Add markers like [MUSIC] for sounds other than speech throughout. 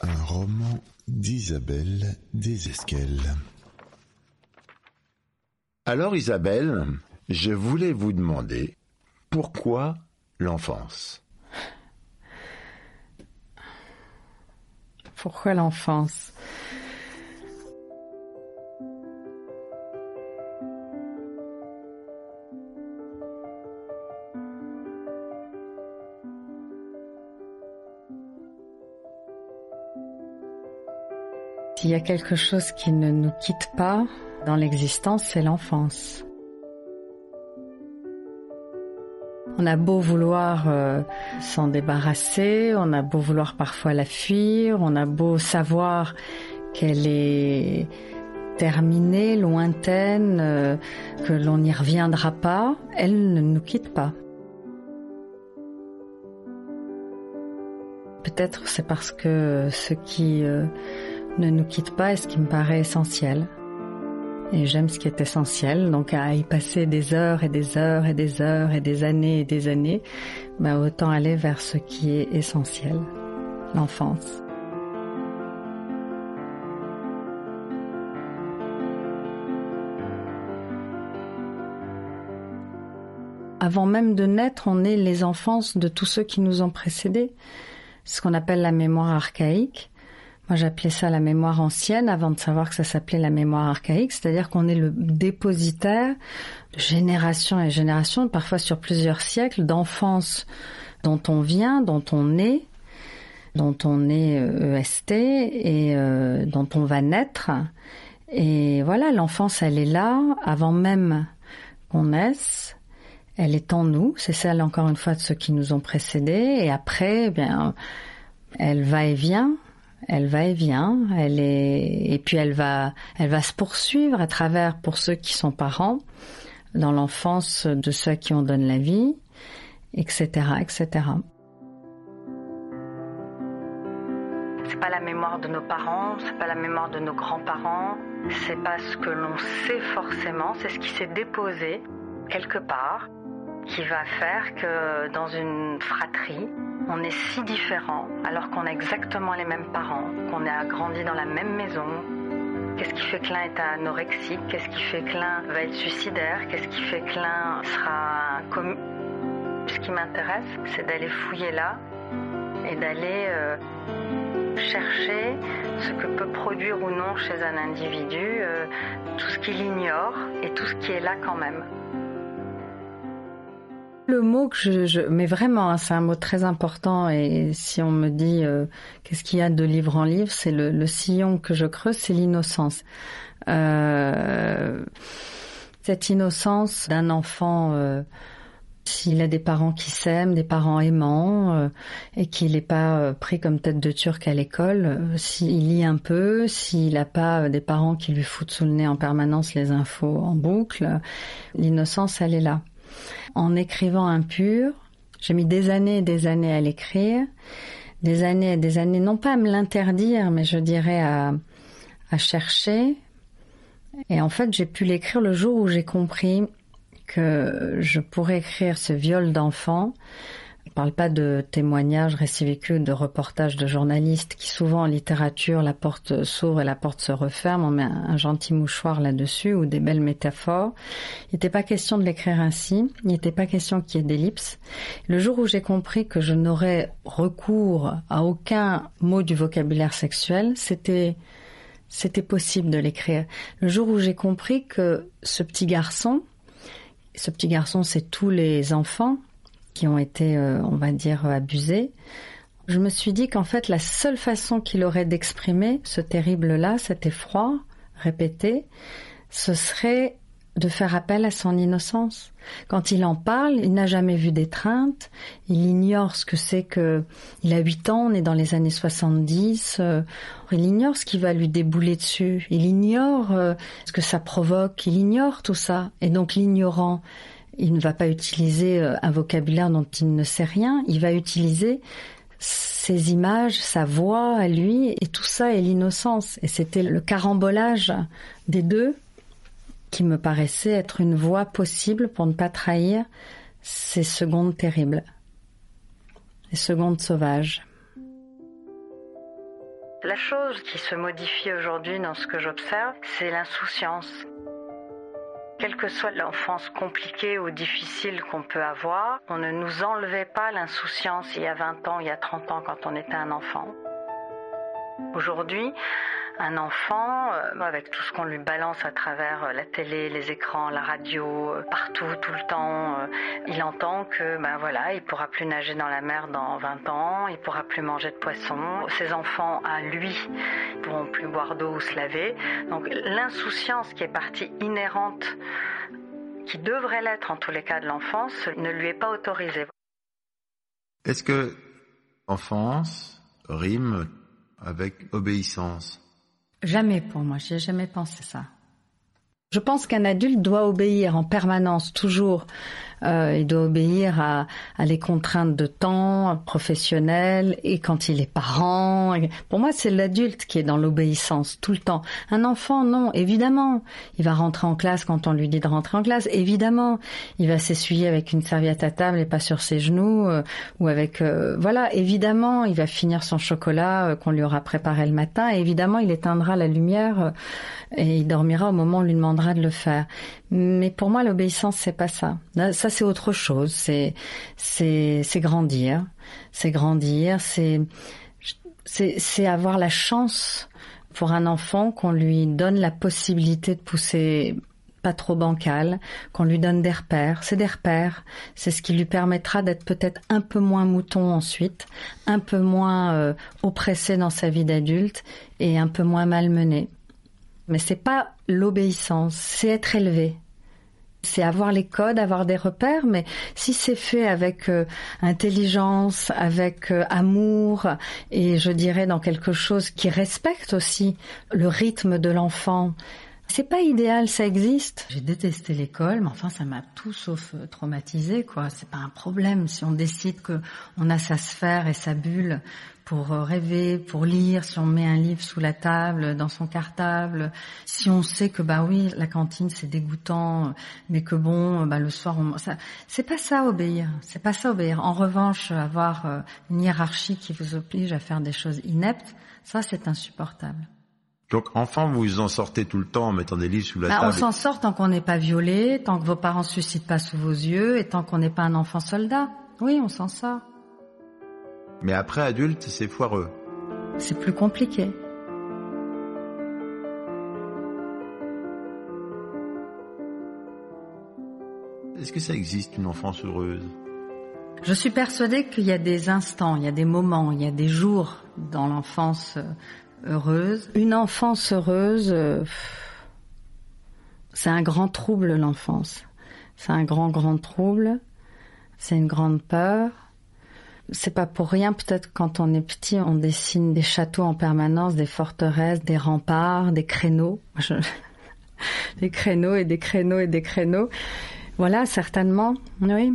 Un roman d'Isabelle Desesquelles. Alors Isabelle, je voulais vous demander pourquoi l'enfance? Pourquoi l'enfance? S'il y a quelque chose qui ne nous quitte pas dans l'existence, c'est l'enfance. On a beau vouloir euh, s'en débarrasser, on a beau vouloir parfois la fuir, on a beau savoir qu'elle est terminée, lointaine, euh, que l'on n'y reviendra pas, elle ne nous quitte pas. Peut-être c'est parce que ce qui euh, ne nous quitte pas est ce qui me paraît essentiel. Et j'aime ce qui est essentiel, donc à y passer des heures et des heures et des heures et des années et des années, bah autant aller vers ce qui est essentiel, l'enfance. Avant même de naître, on est les enfances de tous ceux qui nous ont précédés, ce qu'on appelle la mémoire archaïque. Moi, j'appelais ça la mémoire ancienne avant de savoir que ça s'appelait la mémoire archaïque, c'est-à-dire qu'on est le dépositaire de génération et génération, parfois sur plusieurs siècles, d'enfance dont on vient, dont on est, dont on est EST et euh, dont on va naître. Et voilà, l'enfance, elle est là avant même qu'on naisse. Elle est en nous, c'est celle encore une fois de ceux qui nous ont précédés. Et après, eh bien, elle va et vient, elle va et vient, elle est et puis elle va elle va se poursuivre à travers pour ceux qui sont parents dans l'enfance de ceux qui ont donné la vie, etc., etc. C'est pas la mémoire de nos parents, c'est pas la mémoire de nos grands-parents, c'est pas ce que l'on sait forcément, c'est ce qui s'est déposé quelque part qui va faire que dans une fratrie, on est si différents alors qu'on a exactement les mêmes parents, qu'on a grandi dans la même maison. Qu'est-ce qui fait que l'un est anorexique Qu'est-ce qui fait que l'un va être suicidaire Qu'est-ce qui fait que l'un sera comme Ce qui m'intéresse, c'est d'aller fouiller là et d'aller euh, chercher ce que peut produire ou non chez un individu euh, tout ce qu'il ignore et tout ce qui est là quand même. Le mot que je, je mais vraiment, hein, c'est un mot très important. Et si on me dit euh, qu'est-ce qu'il y a de livre en livre, c'est le, le, sillon que je creuse, c'est l'innocence. Euh, cette innocence d'un enfant, euh, s'il a des parents qui s'aiment, des parents aimants, euh, et qu'il n'est pas euh, pris comme tête de turc à l'école, euh, s'il lit un peu, s'il n'a pas des parents qui lui foutent sous le nez en permanence les infos en boucle, l'innocence, elle est là en écrivant impur. J'ai mis des années et des années à l'écrire, des années et des années, non pas à me l'interdire, mais je dirais à, chercher. Et en fait, j'ai pu l'écrire le jour où j'ai compris que je pourrais écrire ce viol d'enfant parle pas de témoignages réciviques, de reportages de journalistes qui souvent en littérature la porte s'ouvre et la porte se referme, on met un, un gentil mouchoir là-dessus ou des belles métaphores. Il n'était pas question de l'écrire ainsi, il n'était pas question qu'il y ait d'ellipse. Le jour où j'ai compris que je n'aurais recours à aucun mot du vocabulaire sexuel, c'était c'était possible de l'écrire. Le jour où j'ai compris que ce petit garçon, ce petit garçon, c'est tous les enfants qui ont été, euh, on va dire, abusés, je me suis dit qu'en fait, la seule façon qu'il aurait d'exprimer ce terrible-là, cet effroi répété, ce serait de faire appel à son innocence. Quand il en parle, il n'a jamais vu d'étreinte, il ignore ce que c'est que, il a 8 ans, on est dans les années 70, euh, il ignore ce qui va lui débouler dessus, il ignore euh, ce que ça provoque, il ignore tout ça. Et donc l'ignorant, il ne va pas utiliser euh, un vocabulaire dont il ne sait rien, il va utiliser ses images, sa voix à lui, et tout ça est l'innocence. Et c'était le carambolage des deux qui me paraissait être une voie possible pour ne pas trahir ces secondes terribles, les secondes sauvages. La chose qui se modifie aujourd'hui dans ce que j'observe, c'est l'insouciance. Quelle que soit l'enfance compliquée ou difficile qu'on peut avoir, on ne nous enlevait pas l'insouciance il y a 20 ans, il y a 30 ans quand on était un enfant. Aujourd'hui, un enfant, euh, avec tout ce qu'on lui balance à travers euh, la télé, les écrans, la radio, euh, partout, tout le temps, il entend que ben voilà, il pourra plus nager dans la mer dans 20 ans, il pourra plus manger de poisson, ses enfants à lui pourront plus boire d'eau ou se laver. Donc l'insouciance qui est partie inhérente qui devrait l'être en tous les cas de l'enfance ne lui est pas autorisée. Est-ce que enfance rime avec obéissance? Jamais pour moi, j'ai jamais pensé ça. Je pense qu'un adulte doit obéir en permanence, toujours euh, il doit obéir à, à les contraintes de temps professionnelles et quand il est parent. Pour moi, c'est l'adulte qui est dans l'obéissance tout le temps. Un enfant, non, évidemment. Il va rentrer en classe quand on lui dit de rentrer en classe, évidemment. Il va s'essuyer avec une serviette à table et pas sur ses genoux euh, ou avec euh, voilà, évidemment, il va finir son chocolat qu'on lui aura préparé le matin. Évidemment, il éteindra la lumière et il dormira au moment où on lui demandera de le faire. Mais pour moi, l'obéissance, c'est pas. Ça, c'est autre chose. C'est, c'est, grandir. C'est grandir. C'est, c'est avoir la chance pour un enfant qu'on lui donne la possibilité de pousser pas trop bancal, qu'on lui donne des repères. C'est des repères. C'est ce qui lui permettra d'être peut-être un peu moins mouton ensuite, un peu moins euh, oppressé dans sa vie d'adulte et un peu moins malmené. Mais c'est pas l'obéissance, c'est être élevé. C'est avoir les codes, avoir des repères, mais si c'est fait avec euh, intelligence, avec euh, amour, et je dirais dans quelque chose qui respecte aussi le rythme de l'enfant, c'est pas idéal, ça existe. J'ai détesté l'école, mais enfin ça m'a tout sauf euh, traumatisé quoi. C'est pas un problème si on décide que on a sa sphère et sa bulle pour euh, rêver, pour lire, si on met un livre sous la table, dans son cartable, si on sait que bah oui, la cantine c'est dégoûtant, mais que bon, bah le soir on ça c'est pas ça obéir, c'est pas ça obéir. En revanche, avoir euh, une hiérarchie qui vous oblige à faire des choses ineptes, ça c'est insupportable. Donc enfant, vous vous en sortez tout le temps en mettant des livres sous la bah, table. On s'en sort tant qu'on n'est pas violé, tant que vos parents se suicident pas sous vos yeux et tant qu'on n'est pas un enfant soldat. Oui, on s'en sort. Mais après adulte, c'est foireux. C'est plus compliqué. Est-ce que ça existe une enfance heureuse? Je suis persuadée qu'il y a des instants, il y a des moments, il y a des jours dans l'enfance heureuse. Une enfance heureuse, euh, c'est un grand trouble l'enfance. C'est un grand grand trouble. C'est une grande peur c'est pas pour rien, peut-être quand on est petit, on dessine des châteaux en permanence, des forteresses, des remparts, des créneaux. [LAUGHS] des créneaux et des créneaux et des créneaux. Voilà, certainement, oui.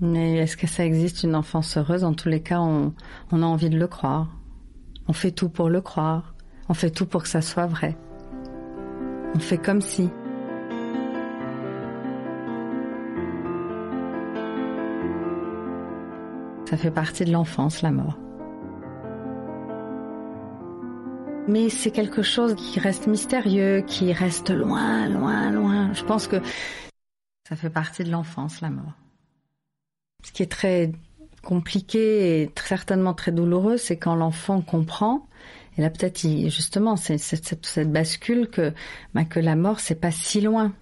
Mais est-ce que ça existe une enfance heureuse? En tous les cas, on, on a envie de le croire. On fait tout pour le croire. On fait tout pour que ça soit vrai. On fait comme si. Ça fait partie de l'enfance, la mort. Mais c'est quelque chose qui reste mystérieux, qui reste loin, loin, loin. Je pense que ça fait partie de l'enfance, la mort. Ce qui est très compliqué et certainement très douloureux, c'est quand l'enfant comprend, et là peut-être justement c'est cette, cette, bascule que, bah, que la mort c'est pas si loin,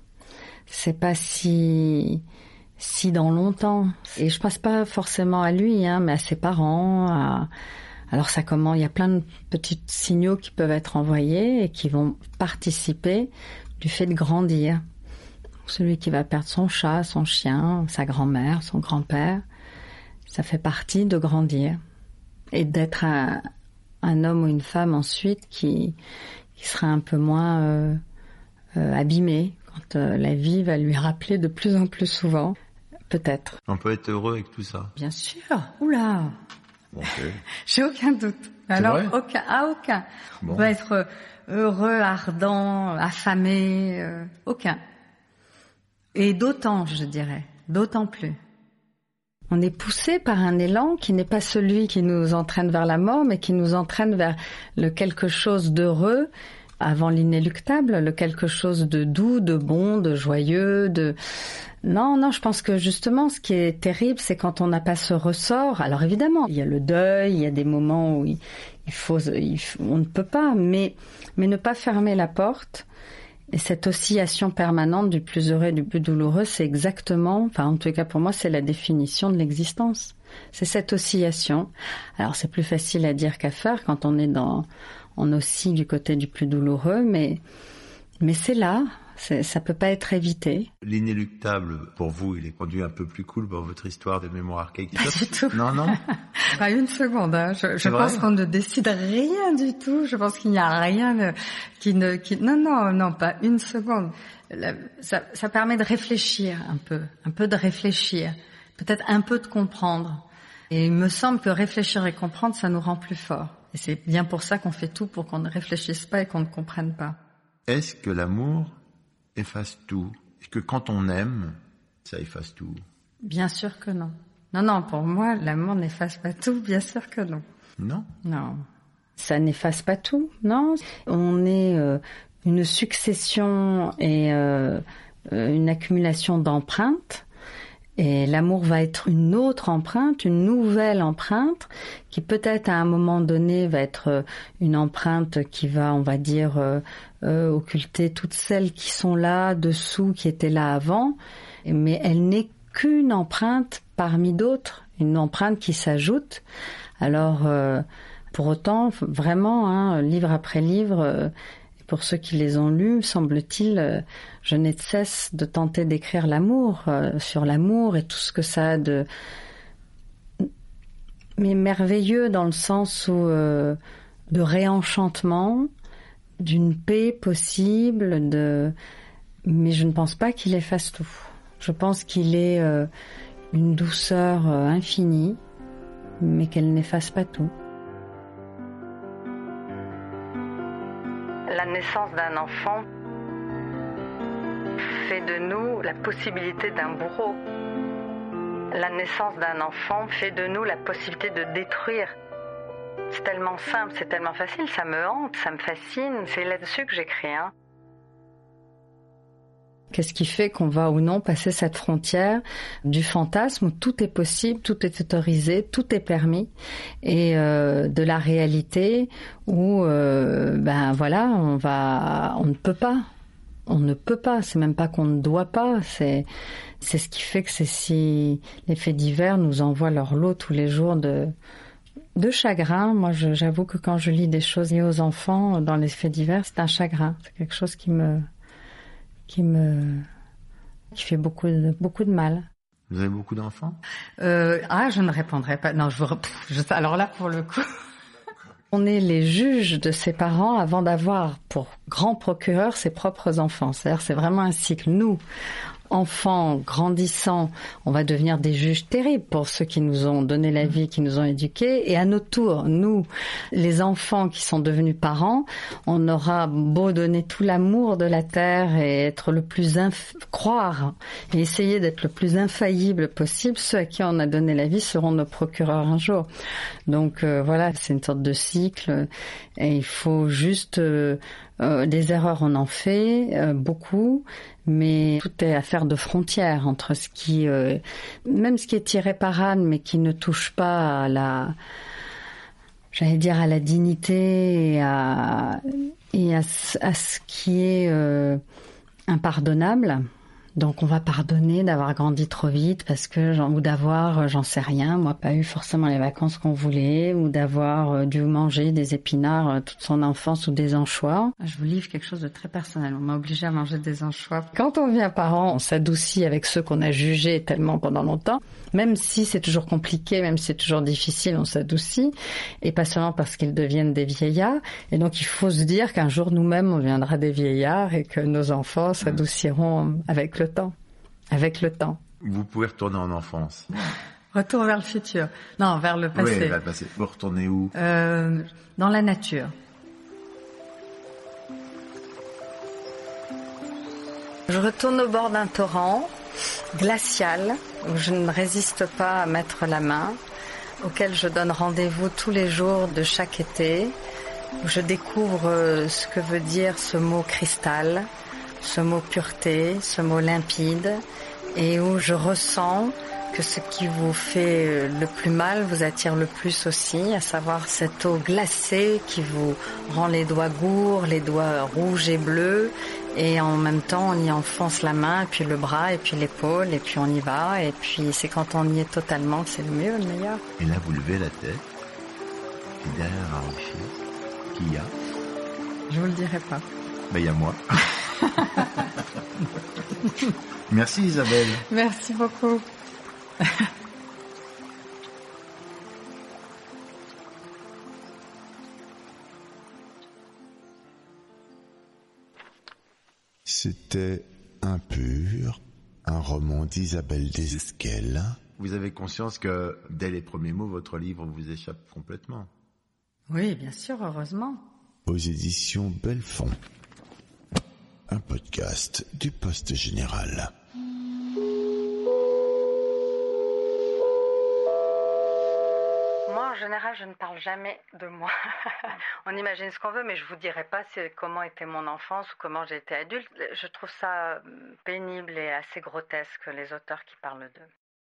c'est pas si si dans longtemps. Et je passe pas forcément à lui, hein, mais à ses parents. Alors ça comment Il y a plein de petits signaux qui peuvent être envoyés et qui vont participer du fait de grandir. celui qui va perdre son chat, son chien, sa grand-mère, son grand-père. Ça fait partie de grandir et d'être un, un, homme ou une femme ensuite qui, qui sera un peu moins euh, euh, abîmé quand euh, la vie va lui rappeler de plus en plus souvent, peut-être. On peut être heureux avec tout ça. Bien sûr. Oula. Bon. [LAUGHS] J'ai aucun doute. Alors aucun, ah aucun. Bon. On peut être heureux, ardent, affamé, euh, aucun. Et d'autant, je dirais, d'autant plus. On est poussé par un élan qui n'est pas celui qui nous entraîne vers la mort, mais qui nous entraîne vers le quelque chose d'heureux avant l'inéluctable, le quelque chose de doux, de bon, de joyeux, de non, non, je pense que justement, ce qui est terrible, c'est quand on n'a pas ce ressort. Alors évidemment, il y a le deuil, il y a des moments où il, faut- on ne peut pas, mais mais ne pas fermer la porte. Et cette oscillation permanente du plus heureux et du plus douloureux, c'est exactement, enfin en tout cas pour moi, c'est la définition de l'existence. C'est cette oscillation. Alors c'est plus facile à dire qu'à faire quand on est dans, on oscille du côté du plus douloureux, mais mais c'est là, ça peut pas être évité. L'inéluctable, pour vous, il est conduit un peu plus cool dans votre histoire de mémoire archaïque. Pas du tout. Non, non. Pas [LAUGHS] une seconde. Hein. Je, pense qu'on ne décide rien du tout. Je pense qu'il n'y a rien qui ne, qui non, non, non, pas une seconde. La- ça, ça permet de réfléchir un peu, un peu de réfléchir, peut-être un peu de comprendre. Et il me semble que réfléchir et comprendre, ça nous rend plus forts. Et c'est bien pour ça qu'on fait tout pour qu'on ne réfléchisse pas et qu'on ne comprenne pas. Est-ce que l'amour efface tout Et que quand on aime, ça efface tout? Bien sûr que non. Non, non, pour moi, l'amour n'efface pas tout. Bien sûr que non. Non? Non. Ça n'efface pas tout, non? On est euh, une succession et euh, euh, une accumulation d'empreintes. Et l'amour va être une autre empreinte, une nouvelle empreinte, qui peut-être à un moment donné va être euh, une empreinte qui va, on va dire, euh, euh, occulter toutes celles qui sont là dessous, qui étaient là avant. Mais elle n'est qu'une empreinte parmi d'autres, une empreinte qui s'ajoute. Alors, euh, pour autant, vraiment, hein, livre après livre, euh, pour ceux qui les ont lus, semble-t-il, euh, je n'ai de cesse de tenter d'écrire l'amour, euh, sur l'amour et tout ce que ça a de... Mais merveilleux dans le sens où euh, de réenchantement, d'une paix possible, de... mais je ne pense pas qu'il efface tout. Je pense qu'il est une douceur infinie, mais qu'elle n'efface pas tout. La naissance d'un enfant fait de nous la possibilité d'un bourreau. La naissance d'un enfant fait de nous la possibilité de détruire. C'est tellement simple, c'est tellement facile, ça me hante, ça me fascine, c'est là-dessus que j'écris. Hein. Qu'est-ce qui fait qu'on va ou non passer cette frontière du fantasme où tout est possible, tout est autorisé, tout est permis, et euh, de la réalité où, euh, ben voilà, on va, on ne peut pas, on ne peut pas. C'est même pas qu'on ne doit pas. C'est, c'est ce qui fait que c'est si les faits divers nous envoient leur lot tous les jours de de chagrin. Moi, j'avoue que quand je lis des choses liées aux enfants dans les faits divers, c'est un chagrin. C'est quelque chose qui me qui me qui fait beaucoup de, beaucoup de mal. Vous avez beaucoup d'enfants? Euh, ah, je ne répondrai pas. Non, je vous. [LAUGHS] je- alors là, pour le coup. On est les juges de ses parents avant d'avoir pour grand procureur ses propres enfants. C'est-à-dire, c'est vraiment un cycle. Nous, enfants grandissants, on va devenir des juges terribles pour ceux qui nous ont donné la vie, qui nous ont éduqués. Et à notre tour, nous, les enfants qui sont devenus parents, on aura beau donner tout l'amour de la terre et être le plus croire et essayer d'être le plus infaillible possible, ceux à qui on a donné la vie seront nos procureurs un jour. Donc euh, voilà, c'est une sorte de cycle et il faut juste euh, euh, des erreurs on en fait euh, beaucoup, mais tout est de frontières entre ce qui, euh, même ce qui est irréparable, mais qui ne touche pas à la, j'allais dire à la dignité et à, et à, à ce qui est euh, impardonnable. Donc on va pardonner d'avoir grandi trop vite parce que ou d'avoir euh, j'en sais rien, moi pas eu forcément les vacances qu'on voulait ou d'avoir euh, dû manger des épinards euh, toute son enfance ou des anchois. Je vous livre quelque chose de très personnel. On m'a obligé à manger des anchois. Quand on devient parent, on s'adoucit avec ceux qu'on a jugés tellement pendant longtemps. Même si c'est toujours compliqué, même si c'est toujours difficile, on s'adoucit. Et pas seulement parce qu'ils deviennent des vieillards. Et donc il faut se dire qu'un jour nous-mêmes on viendra des vieillards et que nos enfants s'adouciront avec le temps. Avec le temps. Vous pouvez retourner en enfance. [LAUGHS] Retour vers le futur. Non, vers le passé. Oui, vers le passé. Vous retournez où? Euh, Dans la nature. Je retourne au bord d'un torrent glacial où je ne résiste pas à mettre la main, auquel je donne rendez-vous tous les jours de chaque été, où je découvre ce que veut dire ce mot cristal, ce mot pureté, ce mot limpide, et où je ressens que ce qui vous fait euh, le plus mal vous attire le plus aussi, à savoir cette eau glacée qui vous rend les doigts gourds, les doigts rouges et bleus, et en même temps on y enfonce la main, puis le bras, et puis l'épaule, et puis on y va, et puis c'est quand on y est totalement que c'est le mieux, le meilleur. Et là vous levez la tête, et derrière un rocher, qui y a? Je vous le dirai pas. Ben il y a moi. [LAUGHS] [LAUGHS] Merci Isabelle. Merci beaucoup. C'était Impur, un roman d'Isabelle Desesquelles. Vous avez conscience que dès les premiers mots, votre livre vous échappe complètement. Oui, bien sûr, heureusement. Aux éditions Belfond. Un podcast du Poste Général. Moi, en général, je ne parle jamais de moi. [LAUGHS] On imagine ce qu'on veut, mais je vous dirai pas comment était mon enfance ou comment été adulte. Je trouve ça pénible et assez grotesque les auteurs qui parlent d'eux.